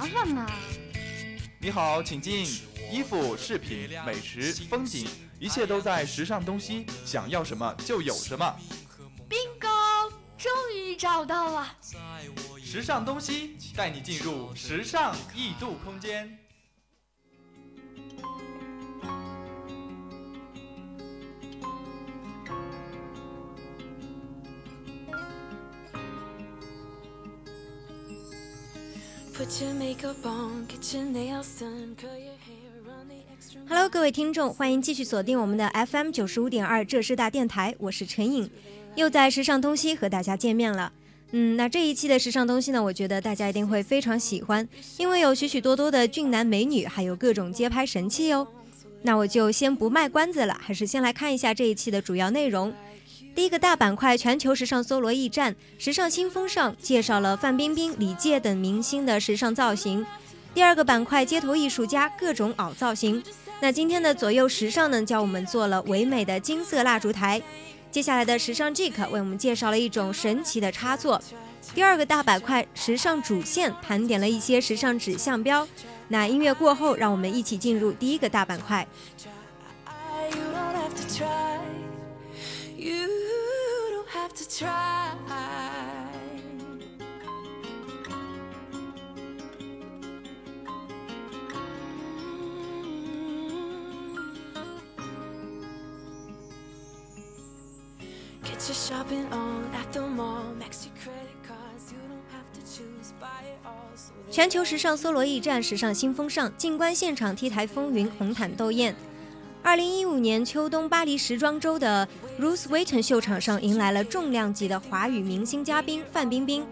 麻烦嘛。你好，请进。衣服、饰品、美食、风景，一切都在时尚东西，想要什么就有什么。bingo，终于找到了。时尚东西带你进入时尚异度空间。Hello，各位听众，欢迎继续锁定我们的 FM 九十五点二浙师大电台，我是陈颖，又在时尚东西和大家见面了。嗯，那这一期的时尚东西呢，我觉得大家一定会非常喜欢，因为有许许多多的俊男美女，还有各种街拍神器哦。那我就先不卖关子了，还是先来看一下这一期的主要内容。第一个大板块，全球时尚搜罗驿站，时尚新风尚介绍了范冰冰、李健等明星的时尚造型。第二个板块，街头艺术家各种凹造型。那今天的左右时尚呢，教我们做了唯美的金色蜡烛台。接下来的时尚 Jik 为我们介绍了一种神奇的插座。第二个大板块，时尚主线盘点了一些时尚指向标。那音乐过后，让我们一起进入第一个大板块。To try. Get your shopping on at the mall. Max your credit cards. You don't have to choose. Buy it all. So they 全球时尚搜罗驿站，时尚新风尚，静观现场 T 台风云，红毯斗艳。二零一五年秋冬巴黎时装周的 Ruth Wayton 秀场上，迎来了重量级的华语明星嘉宾范冰冰。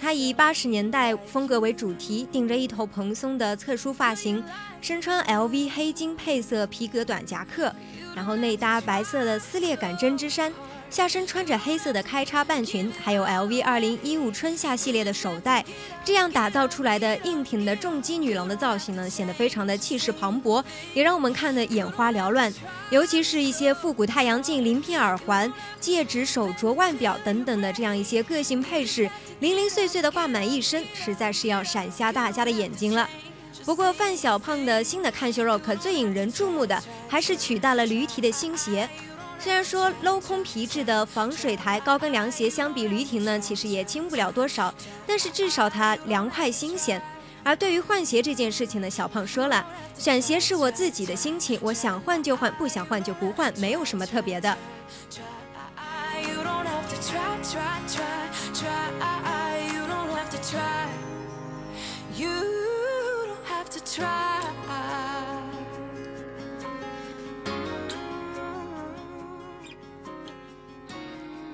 她以八十年代风格为主题，顶着一头蓬松的侧梳发型，身穿 LV 黑金配色皮革短夹克，然后内搭白色的撕裂感针织衫，下身穿着黑色的开叉半裙，还有 LV 二零一五春夏系列的手袋，这样打造出来的硬挺的重击女郎的造型呢，显得非常的气势磅礴，也让我们看得眼花缭乱。尤其是一些复古太阳镜、鳞片耳环、戒指、手镯、腕表等等的这样一些个性配饰，零零碎碎的挂满一身，实在是要闪瞎大家的眼睛了。不过范小胖的新的看秀 rock 最引人注目的还是取代了驴蹄的新鞋。虽然说镂空皮质的防水台高跟凉鞋相比驴蹄呢，其实也轻不了多少，但是至少它凉快新鲜。而对于换鞋这件事情呢，小胖说了，选鞋是我自己的心情，我想换就换，不想换就不换，没有什么特别的。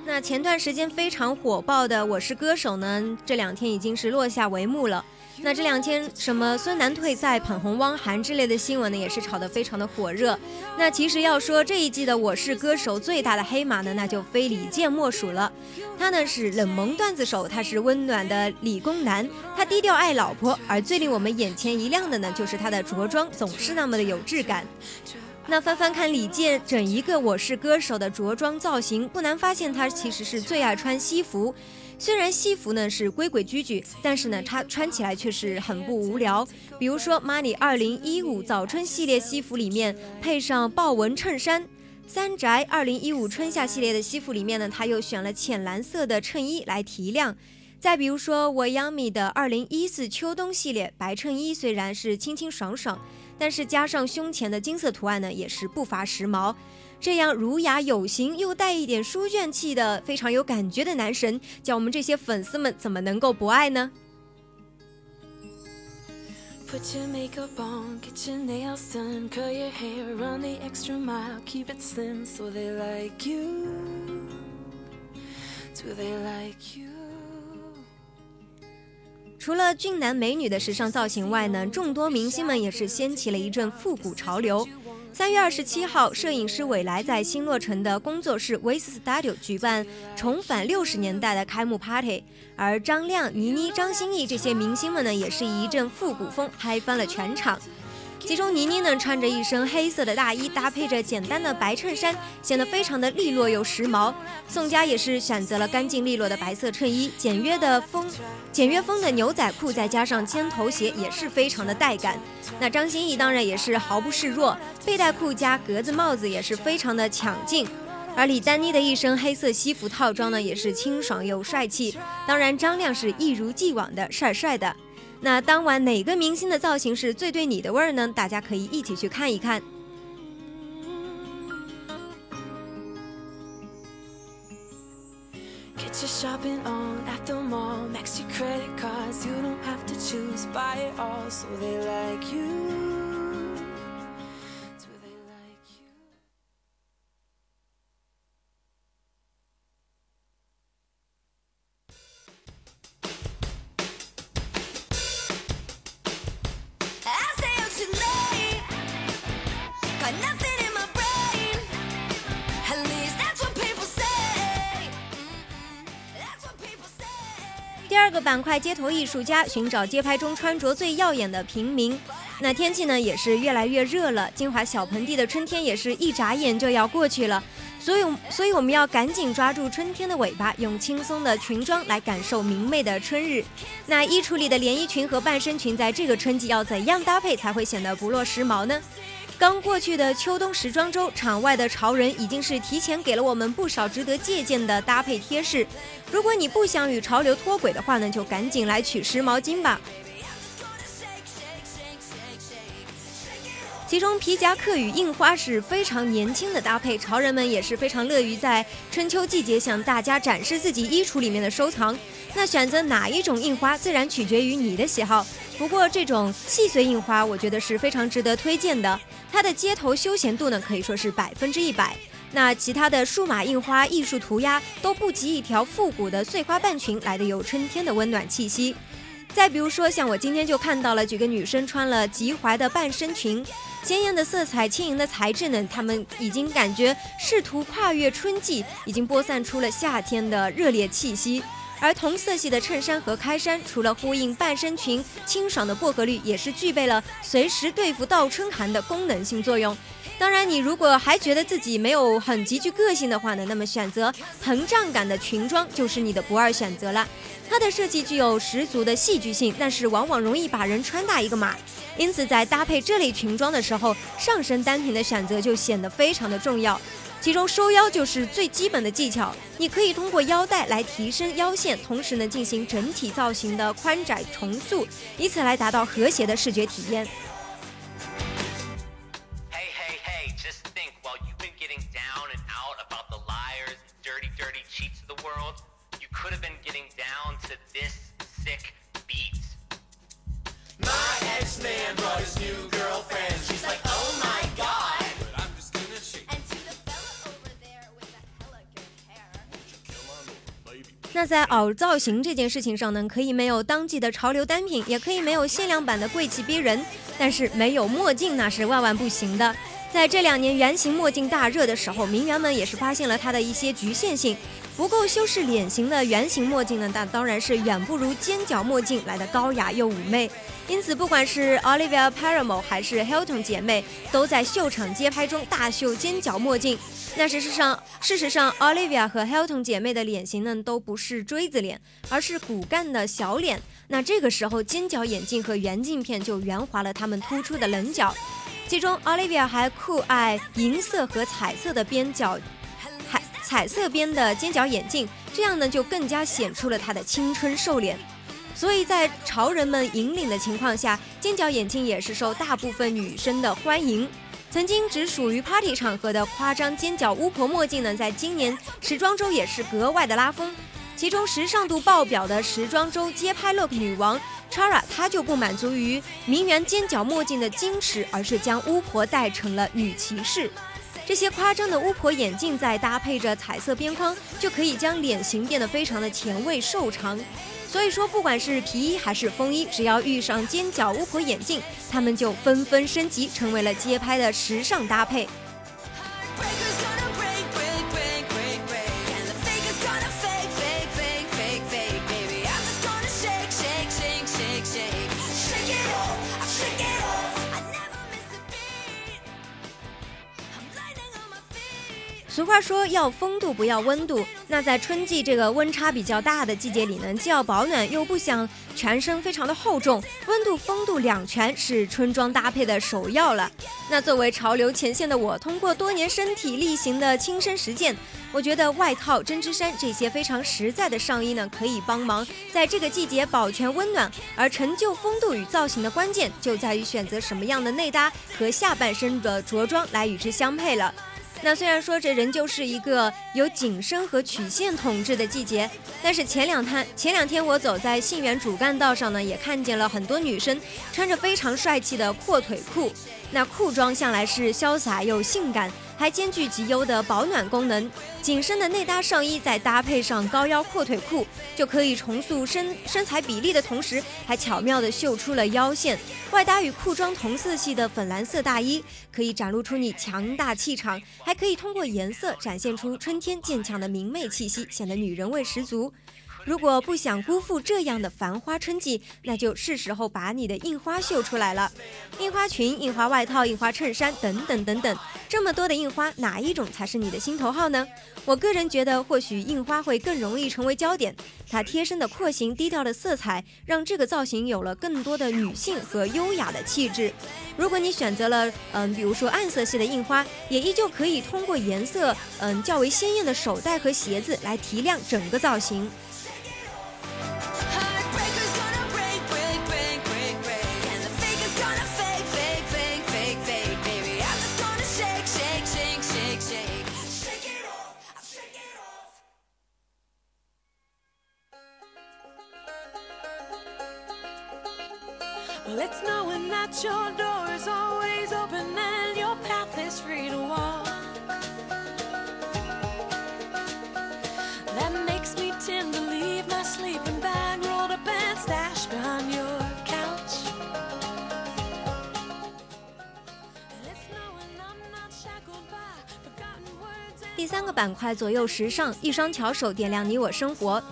那前段时间非常火爆的《我是歌手》呢，这两天已经是落下帷幕了。那这两天什么孙楠退赛、捧红汪涵之类的新闻呢，也是炒得非常的火热。那其实要说这一季的《我是歌手》最大的黑马呢，那就非李健莫属了。他呢是冷萌段子手，他是温暖的理工男，他低调爱老婆，而最令我们眼前一亮的呢，就是他的着装总是那么的有质感。那翻翻看李健整一个《我是歌手》的着装造型，不难发现他其实是最爱穿西服。虽然西服呢是规规矩矩，但是呢他穿起来却是很不无聊。比如说 Money 二零一五早春系列西服里面配上豹纹衬衫，三宅二零一五春夏系列的西服里面呢，他又选了浅蓝色的衬衣来提亮。再比如说我 Yami 的二零一四秋冬系列白衬衣，虽然是清清爽爽，但是加上胸前的金色图案呢，也是不乏时髦。这样儒雅有型又带一点书卷气的非常有感觉的男神，叫我们这些粉丝们怎么能够不爱呢？Put your makeup on, get your nails done, curl your hair, run the extra mile, keep it slim so they like you. Do they like you? 除了俊男美女的时尚造型外呢，众多明星们也是掀起了一阵复古潮流。三月二十七号，摄影师韦莱在新落成的工作室 Waze Studio 举办重返六十年代的开幕 party，而张亮、倪妮、张歆艺这些明星们呢，也是一阵复古风嗨翻了全场。其中倪妮呢穿着一身黑色的大衣，搭配着简单的白衬衫，显得非常的利落又时髦。宋佳也是选择了干净利落的白色衬衣，简约的风，简约风的牛仔裤，再加上尖头鞋，也是非常的带感。那张歆艺当然也是毫不示弱，背带裤加格子帽子也是非常的抢镜。而李丹妮的一身黑色西服套装呢，也是清爽又帅气。当然，张亮是一如既往的帅帅的。那当晚哪个明星的造型是最对你的味儿呢？大家可以一起去看一看。第二个板块，街头艺术家寻找街拍中穿着最耀眼的平民。那天气呢，也是越来越热了。金华小盆地的春天也是一眨眼就要过去了，所以，所以我们要赶紧抓住春天的尾巴，用轻松的裙装来感受明媚的春日。那衣橱里的连衣裙和半身裙，在这个春季要怎样搭配才会显得不落时髦呢？刚过去的秋冬时装周，场外的潮人已经是提前给了我们不少值得借鉴的搭配贴士。如果你不想与潮流脱轨的话呢，就赶紧来取湿毛巾吧。其中皮夹克与印花是非常年轻的搭配，潮人们也是非常乐于在春秋季节向大家展示自己衣橱里面的收藏。那选择哪一种印花，自然取决于你的喜好。不过这种细碎印花，我觉得是非常值得推荐的。它的街头休闲度呢，可以说是百分之一百。那其他的数码印花、艺术涂鸦都不及一条复古的碎花半裙来的有春天的温暖气息。再比如说，像我今天就看到了几个女生穿了及踝的半身裙，鲜艳的色彩、轻盈的材质呢，她们已经感觉试图跨越春季，已经播散出了夏天的热烈气息。而同色系的衬衫和开衫，除了呼应半身裙清爽的薄荷绿，也是具备了随时对付倒春寒的功能性作用。当然，你如果还觉得自己没有很极具个性的话呢，那么选择膨胀感的裙装就是你的不二选择了。它的设计具有十足的戏剧性，但是往往容易把人穿大一个码。因此，在搭配这类裙装的时候，上身单品的选择就显得非常的重要。其中收腰就是最基本的技巧，你可以通过腰带来提升腰线，同时呢进行整体造型的宽窄重塑，以此来达到和谐的视觉体验。那在袄造型这件事情上呢，可以没有当季的潮流单品，也可以没有限量版的贵气逼人，但是没有墨镜那是万万不行的。在这两年圆形墨镜大热的时候，名媛们也是发现了它的一些局限性，不够修饰脸型的圆形墨镜呢，那当然是远不如尖角墨镜来的高雅又妩媚。因此，不管是 Olivia Paramo 还是 Hilton 姐妹，都在秀场街拍中大秀尖角墨镜。那事实上，事实上，Olivia 和 Hilton 姐妹的脸型呢，都不是锥子脸，而是骨干的小脸。那这个时候，尖角眼镜和圆镜片就圆滑了他们突出的棱角。其中，Olivia 还酷爱银色和彩色的边角，还彩色边的尖角眼镜，这样呢，就更加显出了她的青春瘦脸。所以在潮人们引领的情况下，尖角眼镜也是受大部分女生的欢迎。曾经只属于 party 场合的夸张尖角巫婆墨镜呢，在今年时装周也是格外的拉风。其中时尚度爆表的时装周街拍 look 女王 Chara，她就不满足于名媛尖角墨镜的矜持，而是将巫婆戴成了女骑士。这些夸张的巫婆眼镜再搭配着彩色边框，就可以将脸型变得非常的前卫瘦长。所以说，不管是皮衣还是风衣，只要遇上尖角巫婆眼镜，他们就纷纷升级，成为了街拍的时尚搭配。俗话说要风度不要温度，那在春季这个温差比较大的季节里呢，既要保暖又不想全身非常的厚重，温度风度两全是春装搭配的首要了。那作为潮流前线的我，通过多年身体力行的亲身实践，我觉得外套、针织衫这些非常实在的上衣呢，可以帮忙在这个季节保全温暖。而成就风度与造型的关键，就在于选择什么样的内搭和下半身的着装来与之相配了。那虽然说这仍旧是一个由紧身和曲线统治的季节，但是前两天前两天我走在信源主干道上呢，也看见了很多女生穿着非常帅气的阔腿裤。那裤装向来是潇洒又性感，还兼具极优的保暖功能。紧身的内搭上衣再搭配上高腰阔腿裤，就可以重塑身身材比例的同时，还巧妙地秀出了腰线。外搭与裤装同色系的粉蓝色大衣，可以展露出你强大气场，还可以通过颜色展现出春天渐强的明媚气息，显得女人味十足。如果不想辜负这样的繁花春季，那就是时候把你的印花秀出来了。印花裙、印花外套、印花衬衫等等等等，这么多的印花，哪一种才是你的心头好呢？我个人觉得，或许印花会更容易成为焦点。它贴身的廓形、低调的色彩，让这个造型有了更多的女性和优雅的气质。如果你选择了，嗯，比如说暗色系的印花，也依旧可以通过颜色，嗯，较为鲜艳的手袋和鞋子来提亮整个造型。But your door is always open and your path is free to walk. That makes me tend to leave my sleeping bag rolled up and stashed behind your couch. It's knowing I'm not shackled by forgotten words 第三个板块左右时尚，一双巧手点亮你我生活。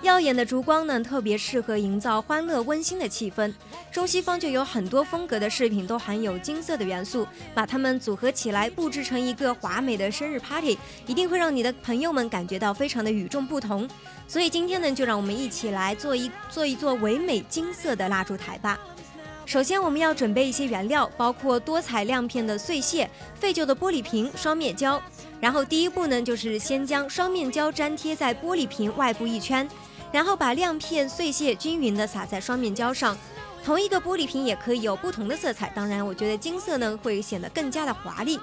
耀眼的烛光呢，特别适合营造欢乐温馨的气氛。中西方就有很多风格的饰品都含有金色的元素，把它们组合起来，布置成一个华美的生日 party，一定会让你的朋友们感觉到非常的与众不同。所以今天呢，就让我们一起来做一做一座唯美金色的蜡烛台吧。首先，我们要准备一些原料，包括多彩亮片的碎屑、废旧的玻璃瓶、双面胶。然后第一步呢，就是先将双面胶粘贴在玻璃瓶外部一圈，然后把亮片碎屑均匀地撒在双面胶上。同一个玻璃瓶也可以有不同的色彩，当然，我觉得金色呢会显得更加的华丽。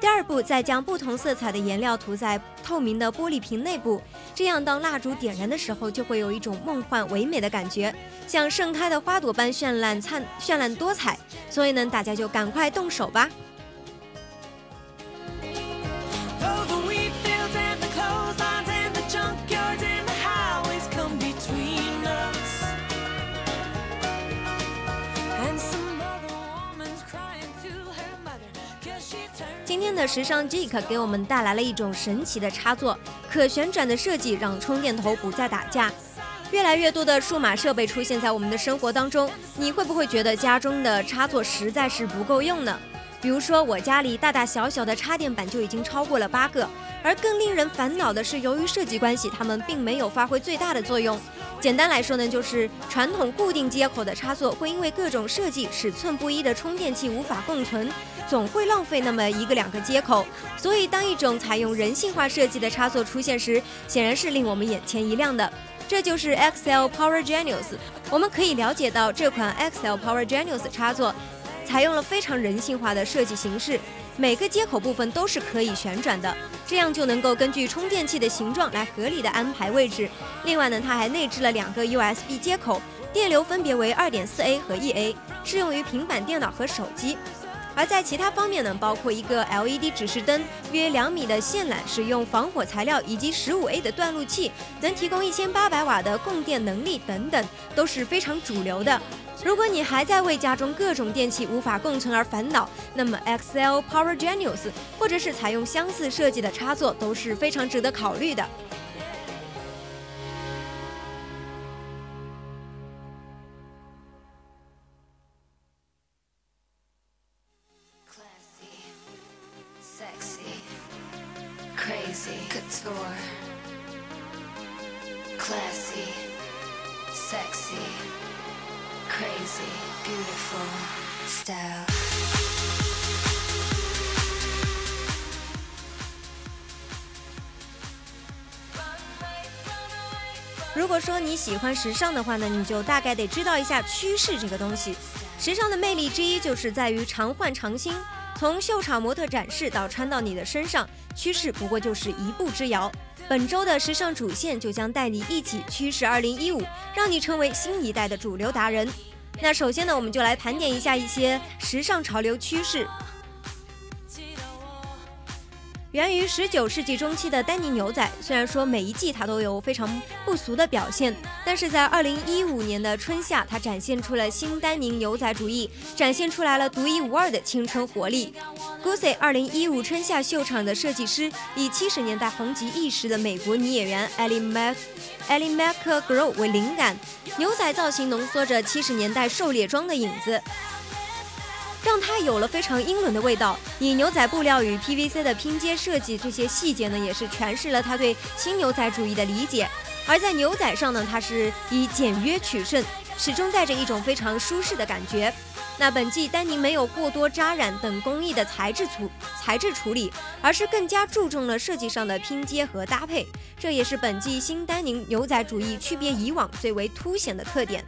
第二步，再将不同色彩的颜料涂在透明的玻璃瓶内部，这样当蜡烛点燃的时候，就会有一种梦幻唯美的感觉，像盛开的花朵般绚烂灿绚烂多彩。所以呢，大家就赶快动手吧。的时尚 Geek 给我们带来了一种神奇的插座，可旋转的设计让充电头不再打架。越来越多的数码设备出现在我们的生活当中，你会不会觉得家中的插座实在是不够用呢？比如说，我家里大大小小的插电板就已经超过了八个，而更令人烦恼的是，由于设计关系，它们并没有发挥最大的作用。简单来说呢，就是传统固定接口的插座会因为各种设计尺寸不一的充电器无法共存，总会浪费那么一个两个接口。所以，当一种采用人性化设计的插座出现时，显然是令我们眼前一亮的。这就是 XL Power Genius。我们可以了解到，这款 XL Power Genius 插座采用了非常人性化的设计形式，每个接口部分都是可以旋转的，这样就能够根据充电器的形状来合理的安排位置。另外呢，它还内置了两个 USB 接口，电流分别为 2.4A 和 1A，适用于平板电脑和手机。而在其他方面呢，包括一个 LED 指示灯、约两米的线缆、使用防火材料以及 15A 的断路器，能提供1800瓦的供电能力等等，都是非常主流的。如果你还在为家中各种电器无法共存而烦恼，那么 XL Power Genius 或者是采用相似设计的插座都是非常值得考虑的。你喜欢时尚的话呢，你就大概得知道一下趋势这个东西。时尚的魅力之一就是在于常换常新，从秀场模特展示到穿到你的身上，趋势不过就是一步之遥。本周的时尚主线就将带你一起趋势2015，让你成为新一代的主流达人。那首先呢，我们就来盘点一下一些时尚潮流趋势。源于19世纪中期的丹宁牛仔，虽然说每一季它都有非常不俗的表现，但是在2015年的春夏，它展现出了新丹宁牛仔主义，展现出来了独一无二的青春活力。Gucci 2015春夏秀场的设计师以70年代红极一时的美国女演员 Ellie Mac Ellie McGraw 为灵感，牛仔造型浓缩着70年代狩猎装的影子。让它有了非常英伦的味道。以牛仔布料与 PVC 的拼接设计，这些细节呢，也是诠释了他对新牛仔主义的理解。而在牛仔上呢，它是以简约取胜，始终带着一种非常舒适的感觉。那本季丹宁没有过多扎染等工艺的材质处材质处理，而是更加注重了设计上的拼接和搭配，这也是本季新丹宁牛仔主义区别以往最为凸显的特点。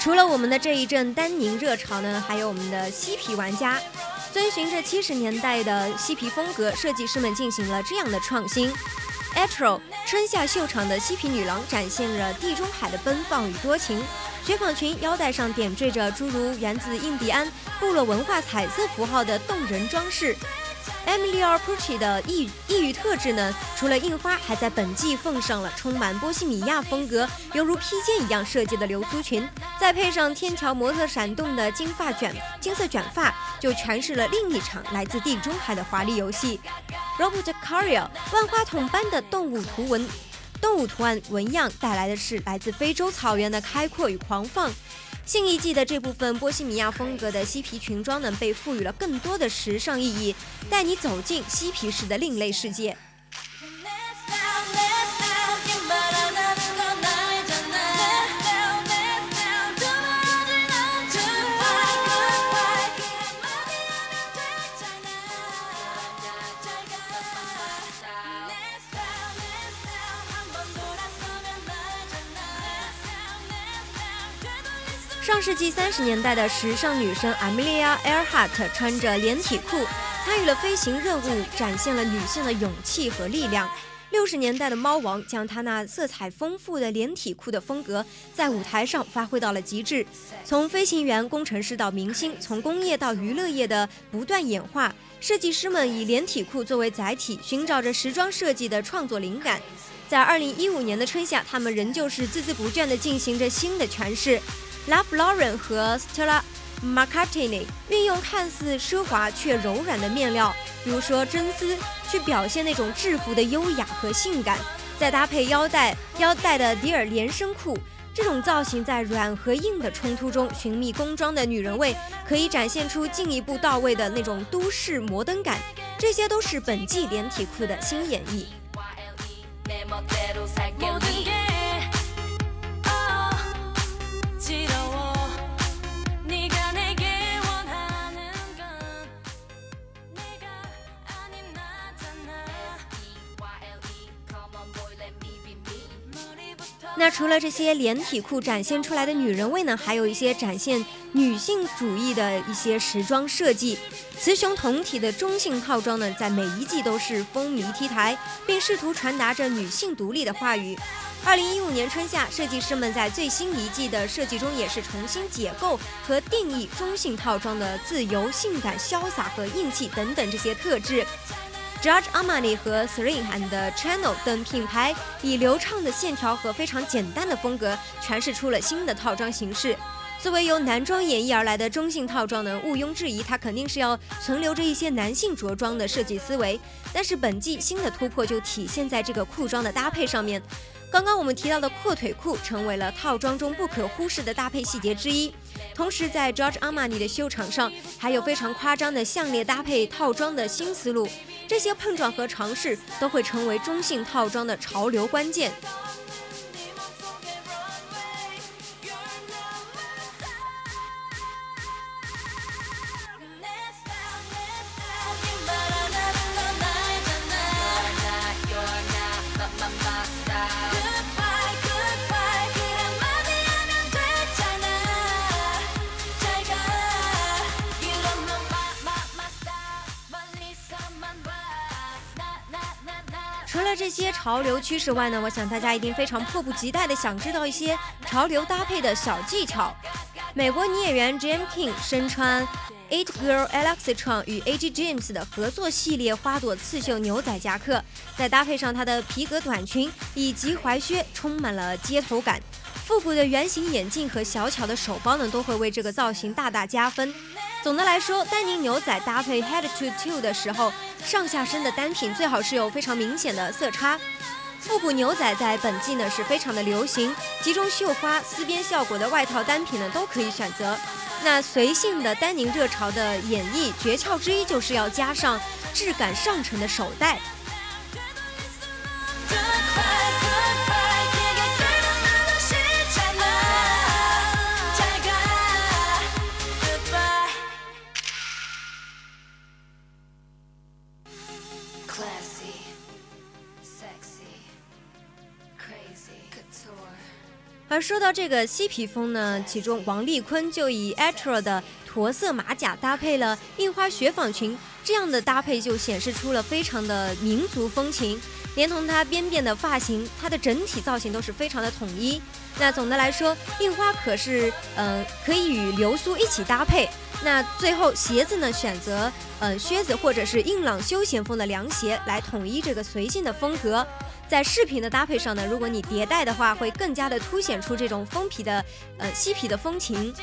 除了我们的这一阵丹宁热潮呢，还有我们的嬉皮玩家，遵循着七十年代的嬉皮风格，设计师们进行了这样的创新。Etro 春夏秀场的嬉皮女郎展现了地中海的奔放与多情，雪纺裙腰带上点缀着诸如源自印第安部落文化彩色符号的动人装饰。Emilio Pucci 的异异域特质呢，除了印花，还在本季奉上了充满波西米亚风格、犹如披肩一样设计的流苏裙，再配上天桥模特闪动的金发卷金色卷发，就诠释了另一场来自地中海的华丽游戏。Robert Carrier 万花筒般的动物图文。动物图案纹样带来的是来自非洲草原的开阔与狂放。新一季的这部分波西米亚风格的嬉皮裙装呢，被赋予了更多的时尚意义，带你走进嬉皮士的另类世界。上世纪三十年代的时尚女神 Amelia Earhart 穿着连体裤参与了飞行任务，展现了女性的勇气和力量。六十年代的猫王将她那色彩丰富的连体裤的风格在舞台上发挥到了极致，从飞行员、工程师到明星，从工业到娱乐业的不断演化。设计师们以连体裤作为载体，寻找着时装设计的创作灵感。在二零一五年的春夏，他们仍旧是孜孜不倦地进行着新的诠释。Ralph Lauren 和 Stella McCartney 运用看似奢华却柔软的面料，比如说真丝，去表现那种制服的优雅和性感，再搭配腰带腰带的迪尔连身裤，这种造型在软和硬的冲突中寻觅工装的女人味，可以展现出进一步到位的那种都市摩登感。这些都是本季连体裤的新演绎。那除了这些连体裤展现出来的女人味呢，还有一些展现女性主义的一些时装设计。雌雄同体的中性套装呢，在每一季都是风靡 T 台，并试图传达着女性独立的话语。二零一五年春夏，设计师们在最新一季的设计中也是重新解构和定义中性套装的自由、性感、潇洒和硬气等等这些特质。Judge Armani 和 Celine and Channel 等品牌以流畅的线条和非常简单的风格，诠释出了新的套装形式。作为由男装演绎而来的中性套装呢，毋庸置疑，它肯定是要存留着一些男性着装的设计思维。但是本季新的突破就体现在这个裤装的搭配上面。刚刚我们提到的阔腿裤成为了套装中不可忽视的搭配细节之一。同时，在 George Armani 的秀场上，还有非常夸张的项链搭配套装的新思路。这些碰撞和尝试都会成为中性套装的潮流关键。潮流趋势外呢，我想大家一定非常迫不及待的想知道一些潮流搭配的小技巧。美国女演员 Jam King 身穿 Eight Girl Alexitron 与 A.G. James 的合作系列花朵刺绣牛仔夹克，再搭配上她的皮革短裙以及踝靴，充满了街头感。复古的圆形眼镜和小巧的手包呢，都会为这个造型大大加分。总的来说，丹宁牛仔搭配 Head to Toe 的时候，上下身的单品最好是有非常明显的色差。复古牛仔在本季呢是非常的流行，集中绣花、丝边效果的外套单品呢都可以选择。那随性的丹宁热潮的演绎诀窍之一，就是要加上质感上乘的手袋。而说到这个嬉皮风呢，其中王丽坤就以 Etro 的驼色马甲搭配了印花雪纺裙，这样的搭配就显示出了非常的民族风情。连同她边边的发型，她的整体造型都是非常的统一。那总的来说，印花可是呃可以与流苏一起搭配。那最后鞋子呢，选择嗯靴子或者是硬朗休闲风的凉鞋来统一这个随性的风格。在饰品的搭配上呢，如果你叠戴的话，会更加的凸显出这种风皮的，呃，嬉皮的风情。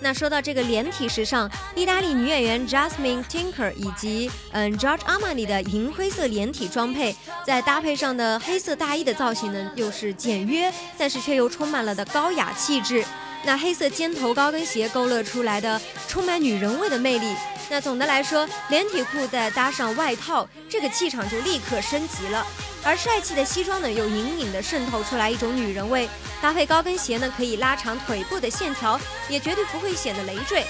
那说到这个连体时尚，意大利女演员 Jasmine Tinker 以及嗯 George Armani 的银灰色连体装配，在搭配上的黑色大衣的造型呢，又是简约，但是却又充满了的高雅气质。那黑色尖头高跟鞋勾勒出来的充满女人味的魅力。那总的来说，连体裤再搭上外套，这个气场就立刻升级了。而帅气的西装呢，又隐隐的渗透出来一种女人味。搭配高跟鞋呢，可以拉长腿部的线条，也绝对不会显得累赘。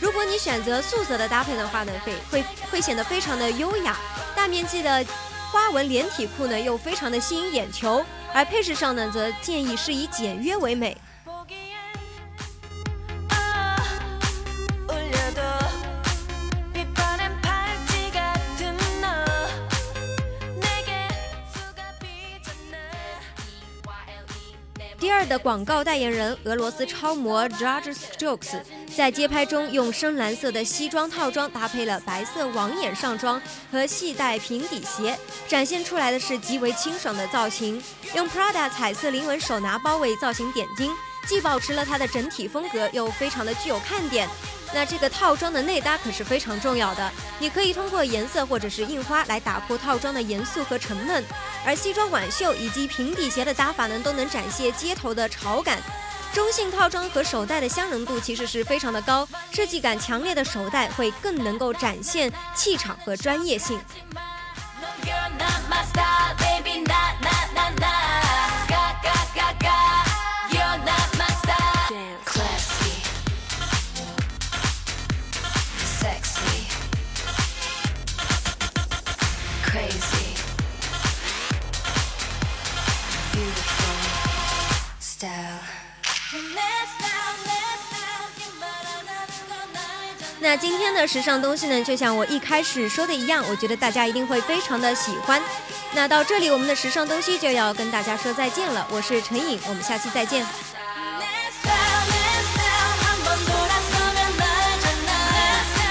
如果你选择素色的搭配的话呢，会会会显得非常的优雅。大面积的花纹连体裤呢，又非常的吸引眼球。而配饰上呢，则建议是以简约为美。的广告代言人俄罗斯超模 George Stokes 在街拍中用深蓝色的西装套装搭配了白色网眼上装和系带平底鞋，展现出来的是极为清爽的造型。用 Prada 彩色菱纹手拿包为造型点睛，既保持了它的整体风格，又非常的具有看点。那这个套装的内搭可是非常重要的，你可以通过颜色或者是印花来打破套装的严肃和沉闷，而西装短袖以及平底鞋的搭法呢，都能展现街头的潮感。中性套装和手袋的相容度其实是非常的高，设计感强烈的手袋会更能够展现气场和专业性。那今天的时尚东西呢，就像我一开始说的一样，我觉得大家一定会非常的喜欢。那到这里，我们的时尚东西就要跟大家说再见了。我是陈颖，我们下期再见。